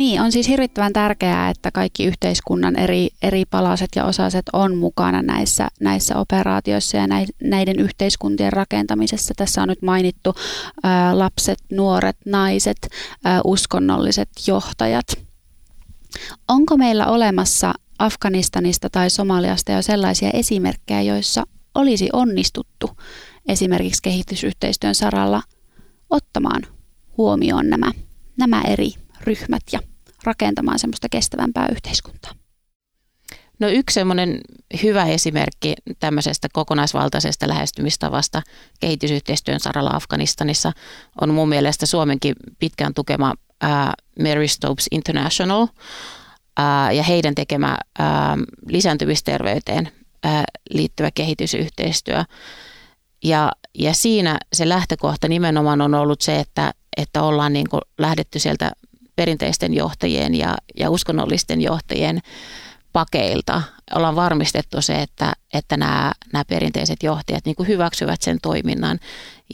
Niin, on siis hirvittävän tärkeää, että kaikki yhteiskunnan eri, eri palaset ja osaset on mukana näissä, näissä operaatioissa ja näiden yhteiskuntien rakentamisessa. Tässä on nyt mainittu ää, lapset, nuoret, naiset, ää, uskonnolliset johtajat. Onko meillä olemassa Afganistanista tai Somaliasta jo sellaisia esimerkkejä, joissa olisi onnistuttu esimerkiksi kehitysyhteistyön saralla ottamaan huomioon nämä, nämä eri ryhmät ja rakentamaan semmoista kestävämpää yhteiskuntaa. No yksi semmoinen hyvä esimerkki tämmöisestä kokonaisvaltaisesta lähestymistavasta kehitysyhteistyön saralla Afganistanissa on mun mielestä Suomenkin pitkään tukema Mary Stopes International ja heidän tekemä ää, lisääntymisterveyteen ää, liittyvä kehitysyhteistyö. Ja, ja siinä se lähtökohta nimenomaan on ollut se, että, että ollaan niin kuin lähdetty sieltä perinteisten johtajien ja, ja uskonnollisten johtajien pakeilta ollaan varmistettu se, että, että nämä, nämä perinteiset johtajat niin kuin hyväksyvät sen toiminnan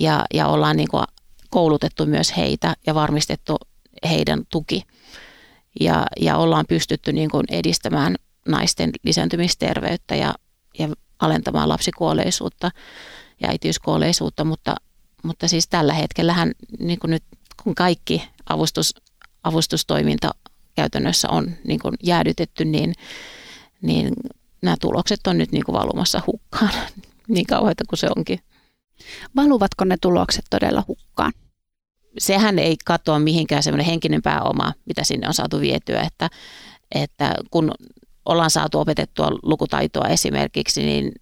ja, ja ollaan niin kuin koulutettu myös heitä ja varmistettu heidän tuki. Ja, ja ollaan pystytty niin kuin edistämään naisten lisääntymisterveyttä ja, ja alentamaan lapsikuolleisuutta ja äitiyskuolleisuutta, mutta, mutta siis tällä hetkellähän niin kuin nyt kun kaikki avustus avustustoiminta käytännössä on niin kuin jäädytetty, niin, niin nämä tulokset on nyt niin kuin valumassa hukkaan, niin kauheita kuin se onkin. Valuvatko ne tulokset todella hukkaan? Sehän ei katoa mihinkään semmoinen henkinen pääoma, mitä sinne on saatu vietyä, että, että kun ollaan saatu opetettua lukutaitoa esimerkiksi, niin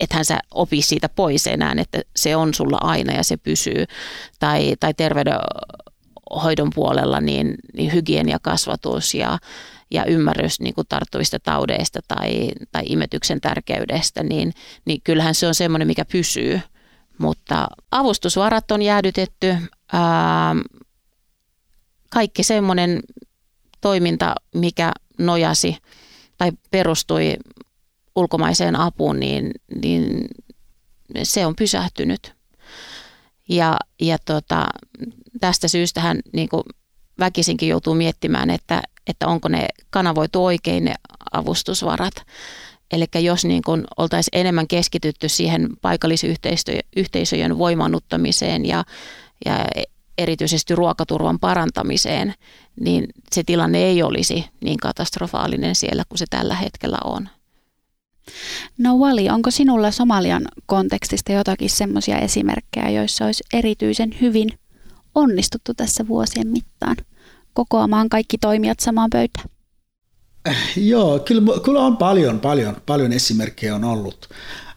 ethän sä opi siitä pois enää, että se on sulla aina ja se pysyy. Tai, tai terveydenhoidon puolella niin, niin hygieniakasvatus ja, ja ymmärrys niin kuin tarttuvista taudeista tai, tai imetyksen tärkeydestä, niin, niin kyllähän se on semmoinen, mikä pysyy. Mutta avustusvarat on jäädytetty. Ää, kaikki semmoinen toiminta, mikä nojasi tai perustui ulkomaiseen apuun, niin, niin se on pysähtynyt. Ja, ja tota, tästä syystä niin kuin väkisinkin joutuu miettimään, että, että onko ne kanavoitu oikein ne avustusvarat. Eli jos niin kuin oltaisiin enemmän keskitytty siihen paikallisyhteisöjen voimannuttamiseen ja, ja erityisesti ruokaturvan parantamiseen, niin se tilanne ei olisi niin katastrofaalinen siellä kuin se tällä hetkellä on. No Wali, onko sinulla Somalian kontekstista jotakin semmoisia esimerkkejä, joissa olisi erityisen hyvin onnistuttu tässä vuosien mittaan kokoamaan kaikki toimijat samaan pöytään? Joo, kyllä, kyllä on paljon, paljon, paljon esimerkkejä on ollut.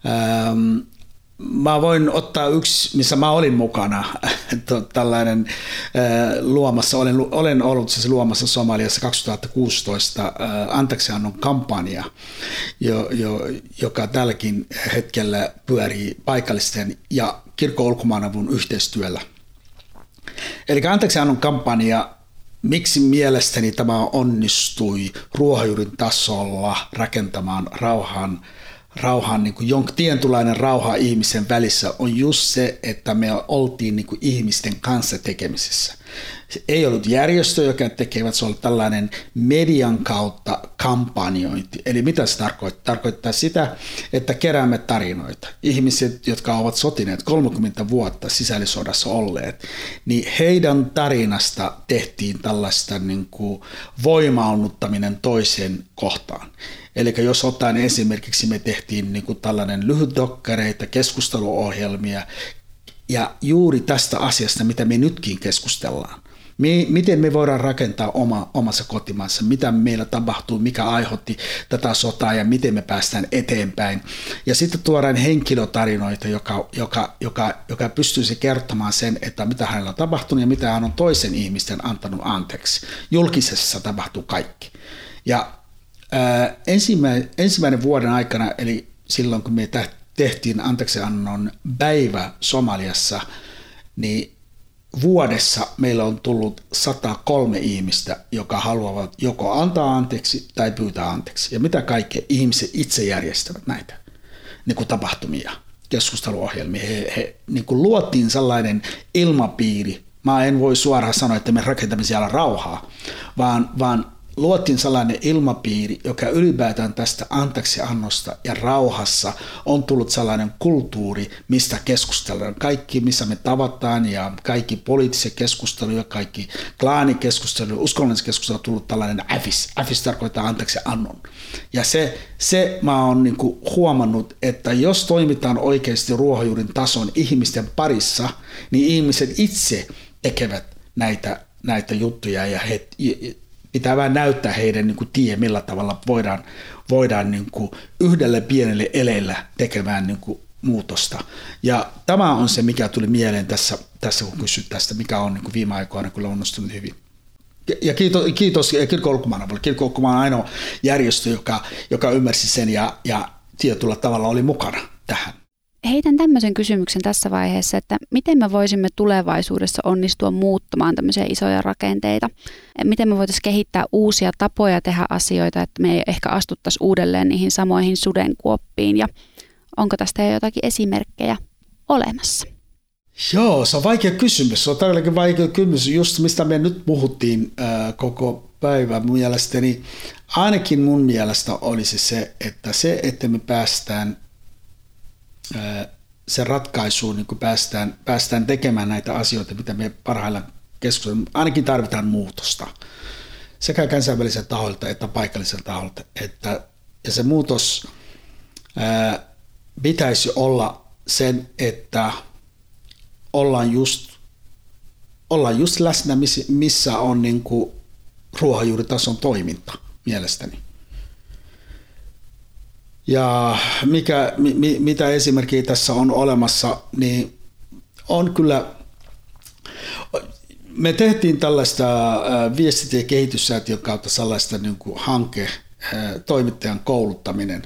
Ähm, Mä voin ottaa yksi, missä mä olin mukana, tällainen äh, luomassa, olen, olen ollut siis luomassa Somaliassa 2016 äh, anteeksiannon kampanja, jo, jo, joka tälläkin hetkellä pyörii paikallisten ja kirkko-ulkomaanavun yhteistyöllä. Eli anteeksiannon kampanja miksi mielestäni tämä onnistui ruohonjuurin tasolla rakentamaan rauhan rauhan, niin kuin jonkin tietynlainen rauha ihmisen välissä on just se, että me oltiin niin kuin ihmisten kanssa tekemisissä. Ei ollut järjestö, joka tekevät, se oli tällainen median kautta kampanjointi. Eli mitä se tarkoittaa? Tarkoittaa sitä, että keräämme tarinoita. Ihmiset, jotka ovat sotineet 30 vuotta sisällissodassa olleet, niin heidän tarinasta tehtiin tällaista niin kuin voimaannuttaminen toiseen kohtaan. Eli jos otan esimerkiksi me tehtiin niin kuin tällainen lyhytdokkareita, keskusteluohjelmia ja juuri tästä asiasta, mitä me nytkin keskustellaan. Miten me voidaan rakentaa oma, omassa kotimaassa, mitä meillä tapahtuu, mikä aiheutti tätä sotaa ja miten me päästään eteenpäin. Ja sitten tuodaan henkilötarinoita, joka, joka, joka, joka pystyisi kertomaan sen, että mitä hänellä on tapahtunut ja mitä hän on toisen ihmisten antanut anteeksi. Julkisessa tapahtuu kaikki. Ja ensimmäinen, ensimmäinen vuoden aikana, eli silloin kun me tehtiin anteeksiannon päivä Somaliassa, niin vuodessa meillä on tullut 103 ihmistä, joka haluavat joko antaa anteeksi tai pyytää anteeksi. Ja mitä kaikkea ihmiset itse järjestävät näitä niin kuin tapahtumia, keskusteluohjelmia. He, he niin kuin luotiin sellainen ilmapiiri. Mä en voi suoraan sanoa, että me rakentamme siellä rauhaa, vaan, vaan luotiin sellainen ilmapiiri, joka ylipäätään tästä anteeksiannosta ja rauhassa on tullut sellainen kulttuuri, mistä keskustellaan. Kaikki, missä me tavataan ja kaikki poliittiset keskusteluja, kaikki klaanikeskustelu, uskonnollinen keskustelu on tullut tällainen äfis. Äfis tarkoittaa anteeksi annon. Ja se, se mä oon niin huomannut, että jos toimitaan oikeasti ruohonjuurin tason ihmisten parissa, niin ihmiset itse tekevät näitä, näitä juttuja ja he, pitää vähän näyttää heidän niin kuin tie, millä tavalla voidaan, voidaan niin kuin yhdelle pienelle eleillä tekemään niin kuin muutosta. Ja tämä on se, mikä tuli mieleen tässä, tässä kun kysyt tästä, mikä on niin kuin viime aikoina kyllä onnistunut hyvin. Ja kiitos, kiitos Kirkko Ulkomaanavulle. Kirkko Ulkomaan ainoa järjestö, joka, joka ymmärsi sen ja, ja tietyllä tavalla oli mukana tähän. Heitän tämmöisen kysymyksen tässä vaiheessa, että miten me voisimme tulevaisuudessa onnistua muuttamaan tämmöisiä isoja rakenteita? Miten me voitaisiin kehittää uusia tapoja tehdä asioita, että me ei ehkä astuttaisi uudelleen niihin samoihin sudenkuoppiin? Ja onko tästä jo jotakin esimerkkejä olemassa? Joo, se on vaikea kysymys. Se on todellakin vaikea kysymys, just mistä me nyt puhuttiin äh, koko päivä mielestäni. Ainakin mun mielestä olisi se, että se, että me päästään se ratkaisuun, niin kun päästään, päästään tekemään näitä asioita, mitä me parhaillaan keskustelemme, ainakin tarvitaan muutosta sekä kansainväliseltä taholta että paikalliselta taholta. Että, ja se muutos ää, pitäisi olla sen, että ollaan just, ollaan just läsnä, missä on niin kuin ruohonjuuritason toiminta mielestäni. Ja mikä, mi, mitä esimerkkiä tässä on olemassa, niin on kyllä, me tehtiin tällaista äh, viestintä- ja kehityssäätiön kautta sellaista niin kuin hanke, äh, toimittajan kouluttaminen.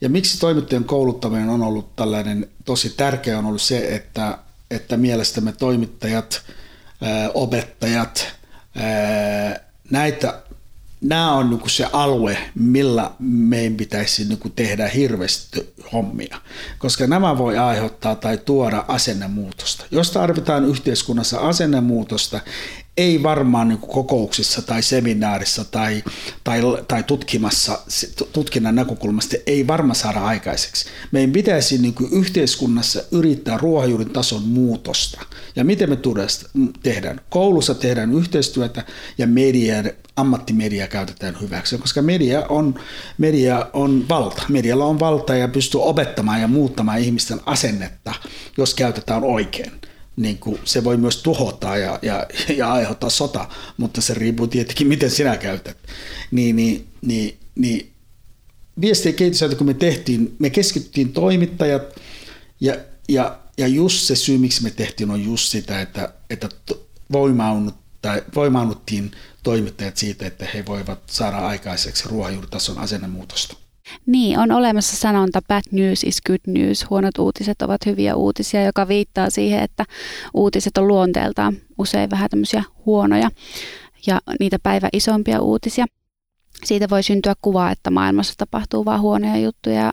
Ja miksi toimittajan kouluttaminen on ollut tällainen tosi tärkeä on ollut se, että, että mielestämme toimittajat, äh, opettajat, näitä nämä on niin se alue, millä meidän pitäisi niin tehdä hirveästi hommia, koska nämä voi aiheuttaa tai tuoda asennemuutosta. Jos tarvitaan yhteiskunnassa asennemuutosta, ei varmaan niin kokouksissa tai seminaarissa tai, tai, tai tutkimassa, tutkinnan näkökulmasta ei varmaan saada aikaiseksi. Meidän pitäisi niin yhteiskunnassa yrittää ruohonjuurin tason muutosta. Ja miten me tehdään? Koulussa tehdään yhteistyötä ja media, ammattimedia käytetään hyväksi, koska media on, media on valta. Medialla on valta ja pystyy opettamaan ja muuttamaan ihmisten asennetta, jos käytetään oikein niin kuin se voi myös tuhota ja, ja, ja aiheuttaa sota, mutta se riippuu tietenkin, miten sinä käytät. Niin, niin, niin, niin viesti- ja kehityssäätö, kun me tehtiin, me keskityttiin toimittajat ja, ja, ja just se syy, miksi me tehtiin, on just sitä, että, että voimaannuttiin toimittajat siitä, että he voivat saada aikaiseksi ruohonjuuritason asennemuutosta. Niin, on olemassa sanonta bad news is good news. Huonot uutiset ovat hyviä uutisia, joka viittaa siihen, että uutiset on luonteeltaan usein vähän tämmöisiä huonoja ja niitä päivä isompia uutisia. Siitä voi syntyä kuva, että maailmassa tapahtuu vain huonoja juttuja.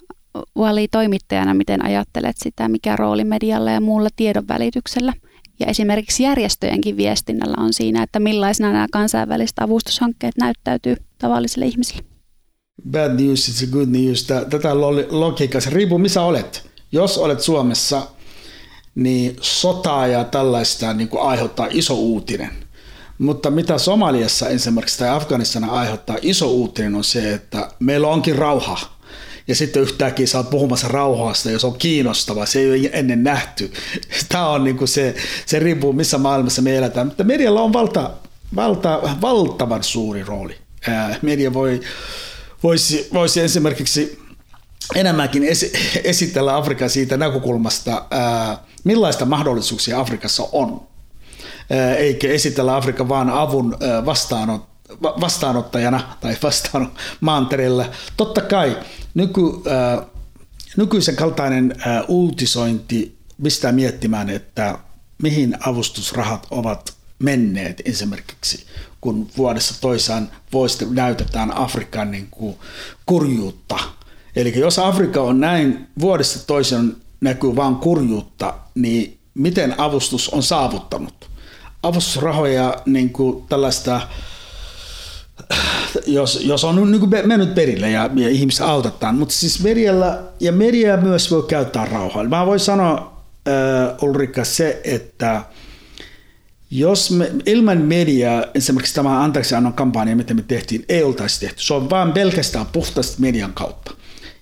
Vali toimittajana, miten ajattelet sitä, mikä rooli medialla ja muulla tiedon välityksellä ja esimerkiksi järjestöjenkin viestinnällä on siinä, että millaisena nämä kansainväliset avustushankkeet näyttäytyy tavallisille ihmisille bad news is good news. Tätä logiikkaa, se riippuu missä olet. Jos olet Suomessa, niin sotaa ja tällaista niin kuin aiheuttaa iso uutinen. Mutta mitä Somaliassa esimerkiksi tai Afganistana aiheuttaa iso uutinen on se, että meillä onkin rauha. Ja sitten yhtäkkiä sä oot puhumassa rauhasta ja se on kiinnostava, se ei ole ennen nähty. Tämä on niin kuin se, se riippuu missä maailmassa me eletään. Mutta medialla on valta, valta, valtavan suuri rooli. media voi voisi, voisi esimerkiksi enemmänkin esi- esitellä Afrikan siitä näkökulmasta, ää, millaista mahdollisuuksia Afrikassa on, ää, eikä esitellä Afrikan vain avun ää, vastaanot, vastaanottajana tai vastaan maantereella. Totta kai nyky, ää, nykyisen kaltainen ää, uutisointi pistää miettimään, että mihin avustusrahat ovat menneet esimerkiksi, kun vuodessa toisaan vuodesta näytetään Afrikan niin kuin kurjuutta. Eli jos Afrikka on näin vuodesta toisen näkyy vain kurjuutta, niin miten avustus on saavuttanut? Avustusrahoja niin kuin tällaista jos, jos on niin kuin mennyt perille ja, ja ihmiset autetaan, mutta siis medialla, ja media myös voi käyttää rauhaa. Mä voin sanoa äh, Ulrika se, että jos me, ilman mediaa, esimerkiksi tämä anteeksi annon kampanja, mitä me tehtiin, ei oltaisi tehty. Se on vain pelkästään puhtaasti median kautta.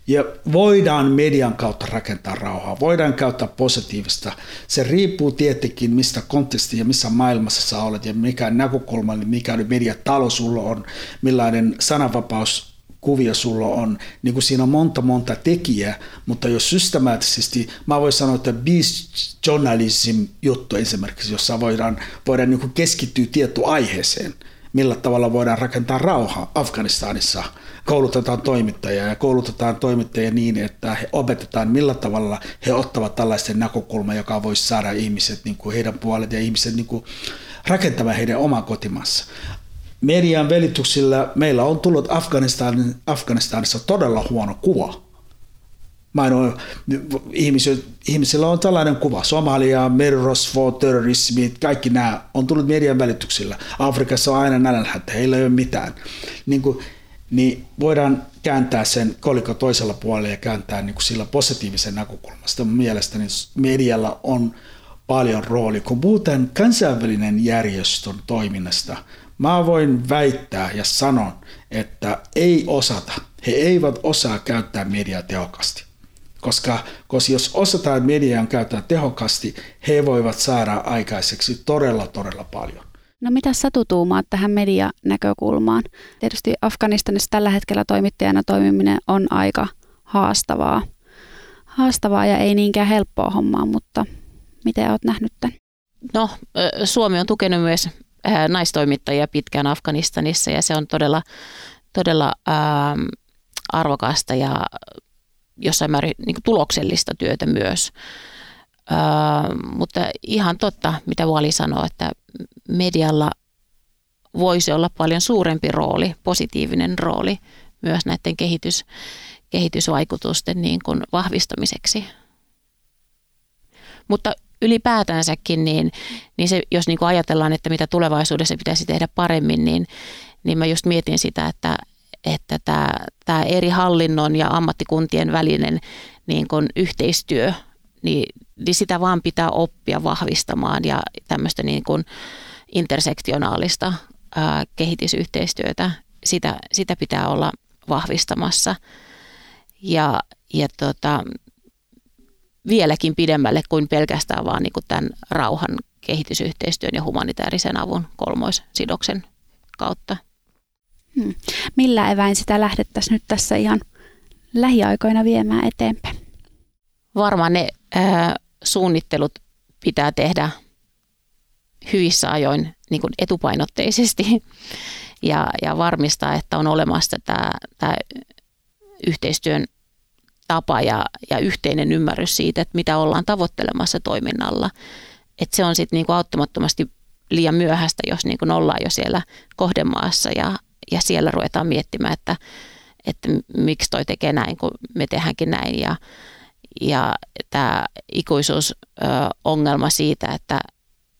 Ja voidaan median kautta rakentaa rauhaa, voidaan käyttää positiivista. Se riippuu tietenkin, mistä konteksti ja missä maailmassa sä olet ja mikä näkökulma, mikä mediatalo sulla on, millainen sananvapaus kuvia sulla on, niin kuin siinä on monta monta tekijää, mutta jos systemaattisesti, mä voin sanoa, että journalism juttu esimerkiksi, jossa voidaan, voidaan niin kuin keskittyä tiettyyn aiheeseen, millä tavalla voidaan rakentaa rauhaa Afganistanissa, koulutetaan toimittajia ja koulutetaan toimittajia niin, että he opetetaan, millä tavalla he ottavat tällaisen näkökulman, joka voisi saada ihmiset, niin kuin heidän puolet ja ihmiset niin kuin rakentamaan heidän omaa kotimassa median välityksillä meillä on tullut Afganistan, Afganistanissa todella huono kuva. Mä en ole, ihmisillä, ihmisillä on tällainen kuva. Somalia, merirosvo, terrorismi, kaikki nämä on tullut median välityksillä. Afrikassa on aina nälänhätä, heillä ei ole mitään. Niin, kuin, niin voidaan kääntää sen kolikon toisella puolella ja kääntää niin kuin sillä positiivisen näkökulmasta. Mielestäni medialla on paljon rooli. Kun puhutaan kansainvälinen järjestön toiminnasta, Mä voin väittää ja sanon, että ei osata. He eivät osaa käyttää mediaa tehokkaasti. Koska, koska jos osataan median käyttää tehokkaasti, he voivat saada aikaiseksi todella, todella paljon. No mitä sä tutuumaat tähän medianäkökulmaan? Tietysti Afganistanissa tällä hetkellä toimittajana toimiminen on aika haastavaa, haastavaa ja ei niinkään helppoa hommaa, mutta miten olet nähnyt tämän? No, Suomi on tukenut myös naistoimittajia pitkään Afganistanissa ja se on todella, todella ähm, arvokasta ja jossain määrin niin tuloksellista työtä myös. Äh, mutta ihan totta, mitä Vali sanoi, että medialla voisi olla paljon suurempi rooli, positiivinen rooli myös näiden kehitys, kehitysvaikutusten niin kuin vahvistamiseksi. Mutta ylipäätänsäkin, niin, niin se, jos niin kuin ajatellaan, että mitä tulevaisuudessa pitäisi tehdä paremmin, niin, niin mä just mietin sitä, että, että tämä, tämä eri hallinnon ja ammattikuntien välinen niin kuin yhteistyö, niin, niin sitä vaan pitää oppia vahvistamaan ja tämmöistä niin kuin intersektionaalista ää, kehitysyhteistyötä, sitä, sitä pitää olla vahvistamassa. Ja, ja tota, vieläkin pidemmälle kuin pelkästään vaan niin kuin tämän rauhan kehitysyhteistyön ja humanitaarisen avun kolmoissidoksen kautta. Hmm. Millä eväin sitä lähdettäisiin nyt tässä ihan lähiaikoina viemään eteenpäin? Varmaan ne ää, suunnittelut pitää tehdä hyvissä ajoin niin kuin etupainotteisesti ja, ja varmistaa, että on olemassa tämä, tämä yhteistyön tapa ja, ja yhteinen ymmärrys siitä, että mitä ollaan tavoittelemassa toiminnalla. Että se on sitten niinku auttamattomasti liian myöhäistä, jos niinku ollaan jo siellä kohdemaassa ja, ja siellä ruvetaan miettimään, että, että miksi toi tekee näin, kun me tehdäänkin näin. Ja, ja tämä ikuisuusongelma siitä, että,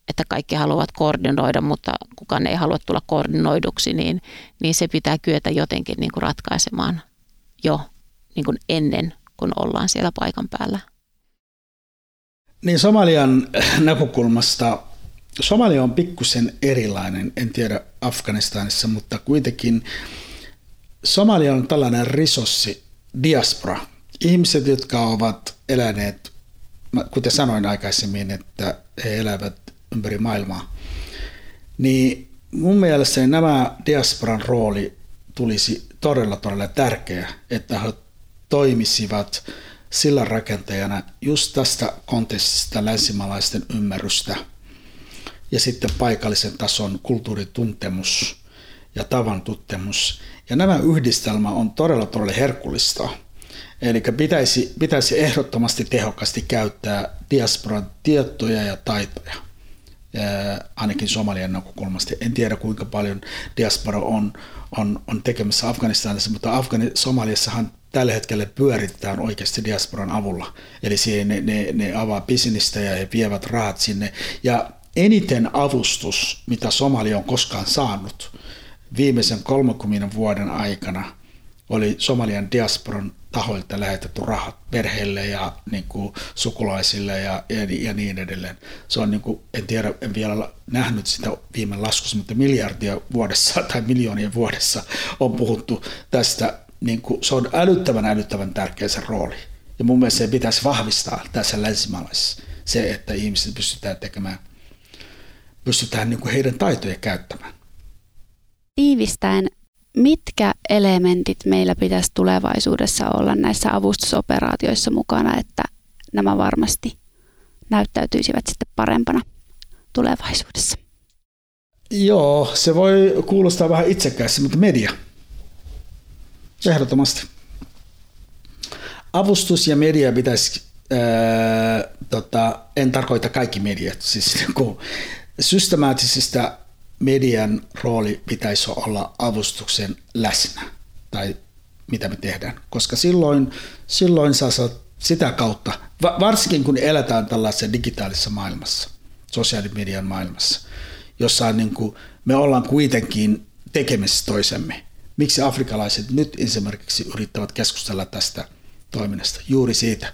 että kaikki haluavat koordinoida, mutta kukaan ei halua tulla koordinoiduksi, niin, niin se pitää kyetä jotenkin niin kuin ratkaisemaan jo niin kuin ennen kun ollaan siellä paikan päällä. Niin Somalian näkökulmasta Somalia on pikkusen erilainen, en tiedä Afganistanissa, mutta kuitenkin Somalia on tällainen risossi, diaspora. Ihmiset, jotka ovat eläneet, kuten sanoin aikaisemmin, että he elävät ympäri maailmaa, niin mun mielestä nämä diasporan rooli tulisi todella todella tärkeä, että he toimisivat sillä rakentajana just tästä kontekstista länsimaalaisten ymmärrystä ja sitten paikallisen tason kulttuurituntemus ja tavan tuttemus. Ja nämä yhdistelmä on todella todella herkullista. Eli pitäisi, pitäisi ehdottomasti tehokkaasti käyttää diasporan tietoja ja taitoja – ainakin Somalian näkökulmasta. En tiedä kuinka paljon diaspora on, on, on tekemässä Afganistanissa, mutta Afgani, Somaliassahan tällä hetkellä pyöritetään oikeasti diasporan avulla. Eli ne, ne, ne avaa bisnistä ja he vievät rahat sinne. Ja eniten avustus, mitä Somalia on koskaan saanut viimeisen 30 vuoden aikana, oli Somalian diasporan tahoilta lähetetty rahat perheille ja niin kuin, sukulaisille ja, ja, ja niin edelleen. Se on, niin kuin, en tiedä, en vielä nähnyt sitä viime laskussa, mutta miljardia vuodessa tai miljoonia vuodessa on puhuttu tästä. Niin kuin, se on älyttävän älyttävän tärkeä se rooli. Ja mun mielestä se pitäisi vahvistaa tässä länsimaalaisessa se, että ihmiset pystytään tekemään, pystytään niin kuin heidän taitoja käyttämään. Tiivistäen mitkä elementit meillä pitäisi tulevaisuudessa olla näissä avustusoperaatioissa mukana, että nämä varmasti näyttäytyisivät sitten parempana tulevaisuudessa? Joo, se voi kuulostaa vähän itsekässä, mutta media. Ehdottomasti. Avustus ja media pitäisi, ää, tota, en tarkoita kaikki mediat, siis systemaattisista median rooli pitäisi olla avustuksen läsnä tai mitä me tehdään, koska silloin, silloin saa sitä kautta, varsinkin kun eletään tällaisessa digitaalisessa maailmassa, sosiaalimedian maailmassa, jossa niin kuin, me ollaan kuitenkin tekemisissä toisemme. Miksi afrikalaiset nyt esimerkiksi yrittävät keskustella tästä toiminnasta? Juuri siitä.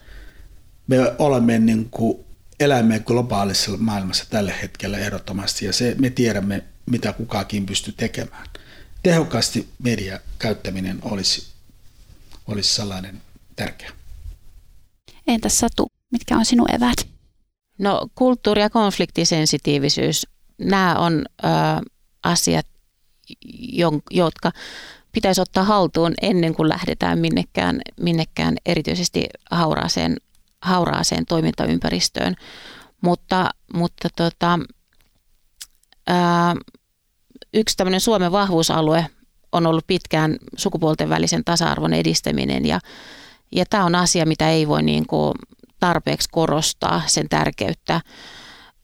Me olemme niin kuin, elämme globaalissa maailmassa tällä hetkellä ehdottomasti ja se, me tiedämme mitä kukakin pystyy tekemään. Tehokkaasti media käyttäminen olisi, olisi sellainen tärkeä. Entäs Satu, mitkä on sinun evät? No kulttuuri- ja konfliktisensitiivisyys, nämä on ö, asiat, jotka pitäisi ottaa haltuun ennen kuin lähdetään minnekään, minnekään erityisesti hauraaseen, hauraaseen toimintaympäristöön. Mutta, mutta tota, ää, yksi tämmöinen Suomen vahvuusalue on ollut pitkään sukupuolten välisen tasa-arvon edistäminen ja, ja tämä on asia, mitä ei voi niin kuin tarpeeksi korostaa, sen tärkeyttä.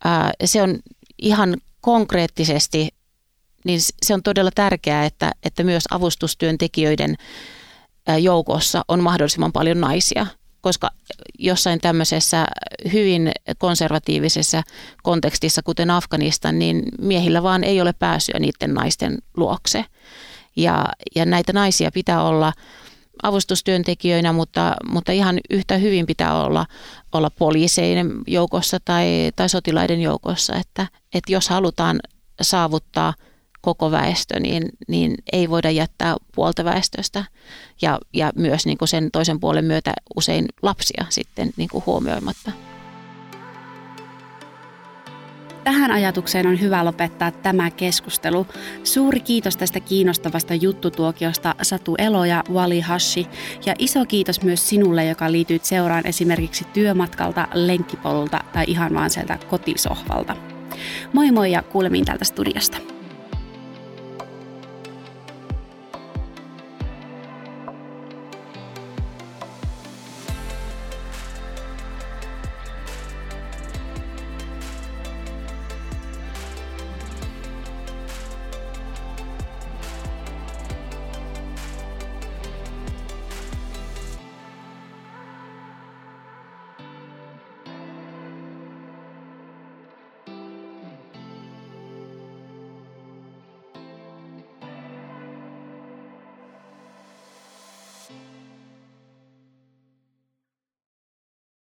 Ää, se on ihan konkreettisesti, niin se on todella tärkeää, että, että myös avustustyöntekijöiden joukossa on mahdollisimman paljon naisia – koska jossain tämmöisessä hyvin konservatiivisessa kontekstissa, kuten Afganistan, niin miehillä vaan ei ole pääsyä niiden naisten luokse. Ja, ja näitä naisia pitää olla avustustyöntekijöinä, mutta, mutta ihan yhtä hyvin pitää olla, olla poliiseiden joukossa tai, tai sotilaiden joukossa, että, että jos halutaan saavuttaa – koko väestö, niin, niin ei voida jättää puolta väestöstä ja, ja myös niin kuin sen toisen puolen myötä usein lapsia sitten niin kuin huomioimatta. Tähän ajatukseen on hyvä lopettaa tämä keskustelu. Suuri kiitos tästä kiinnostavasta juttutuokiosta Satu Elo ja Wali Hashi. Ja iso kiitos myös sinulle, joka liityt seuraan esimerkiksi työmatkalta, lenkkipolulta tai ihan vaan sieltä kotisohvalta. Moi moi ja kuulemiin täältä studiosta.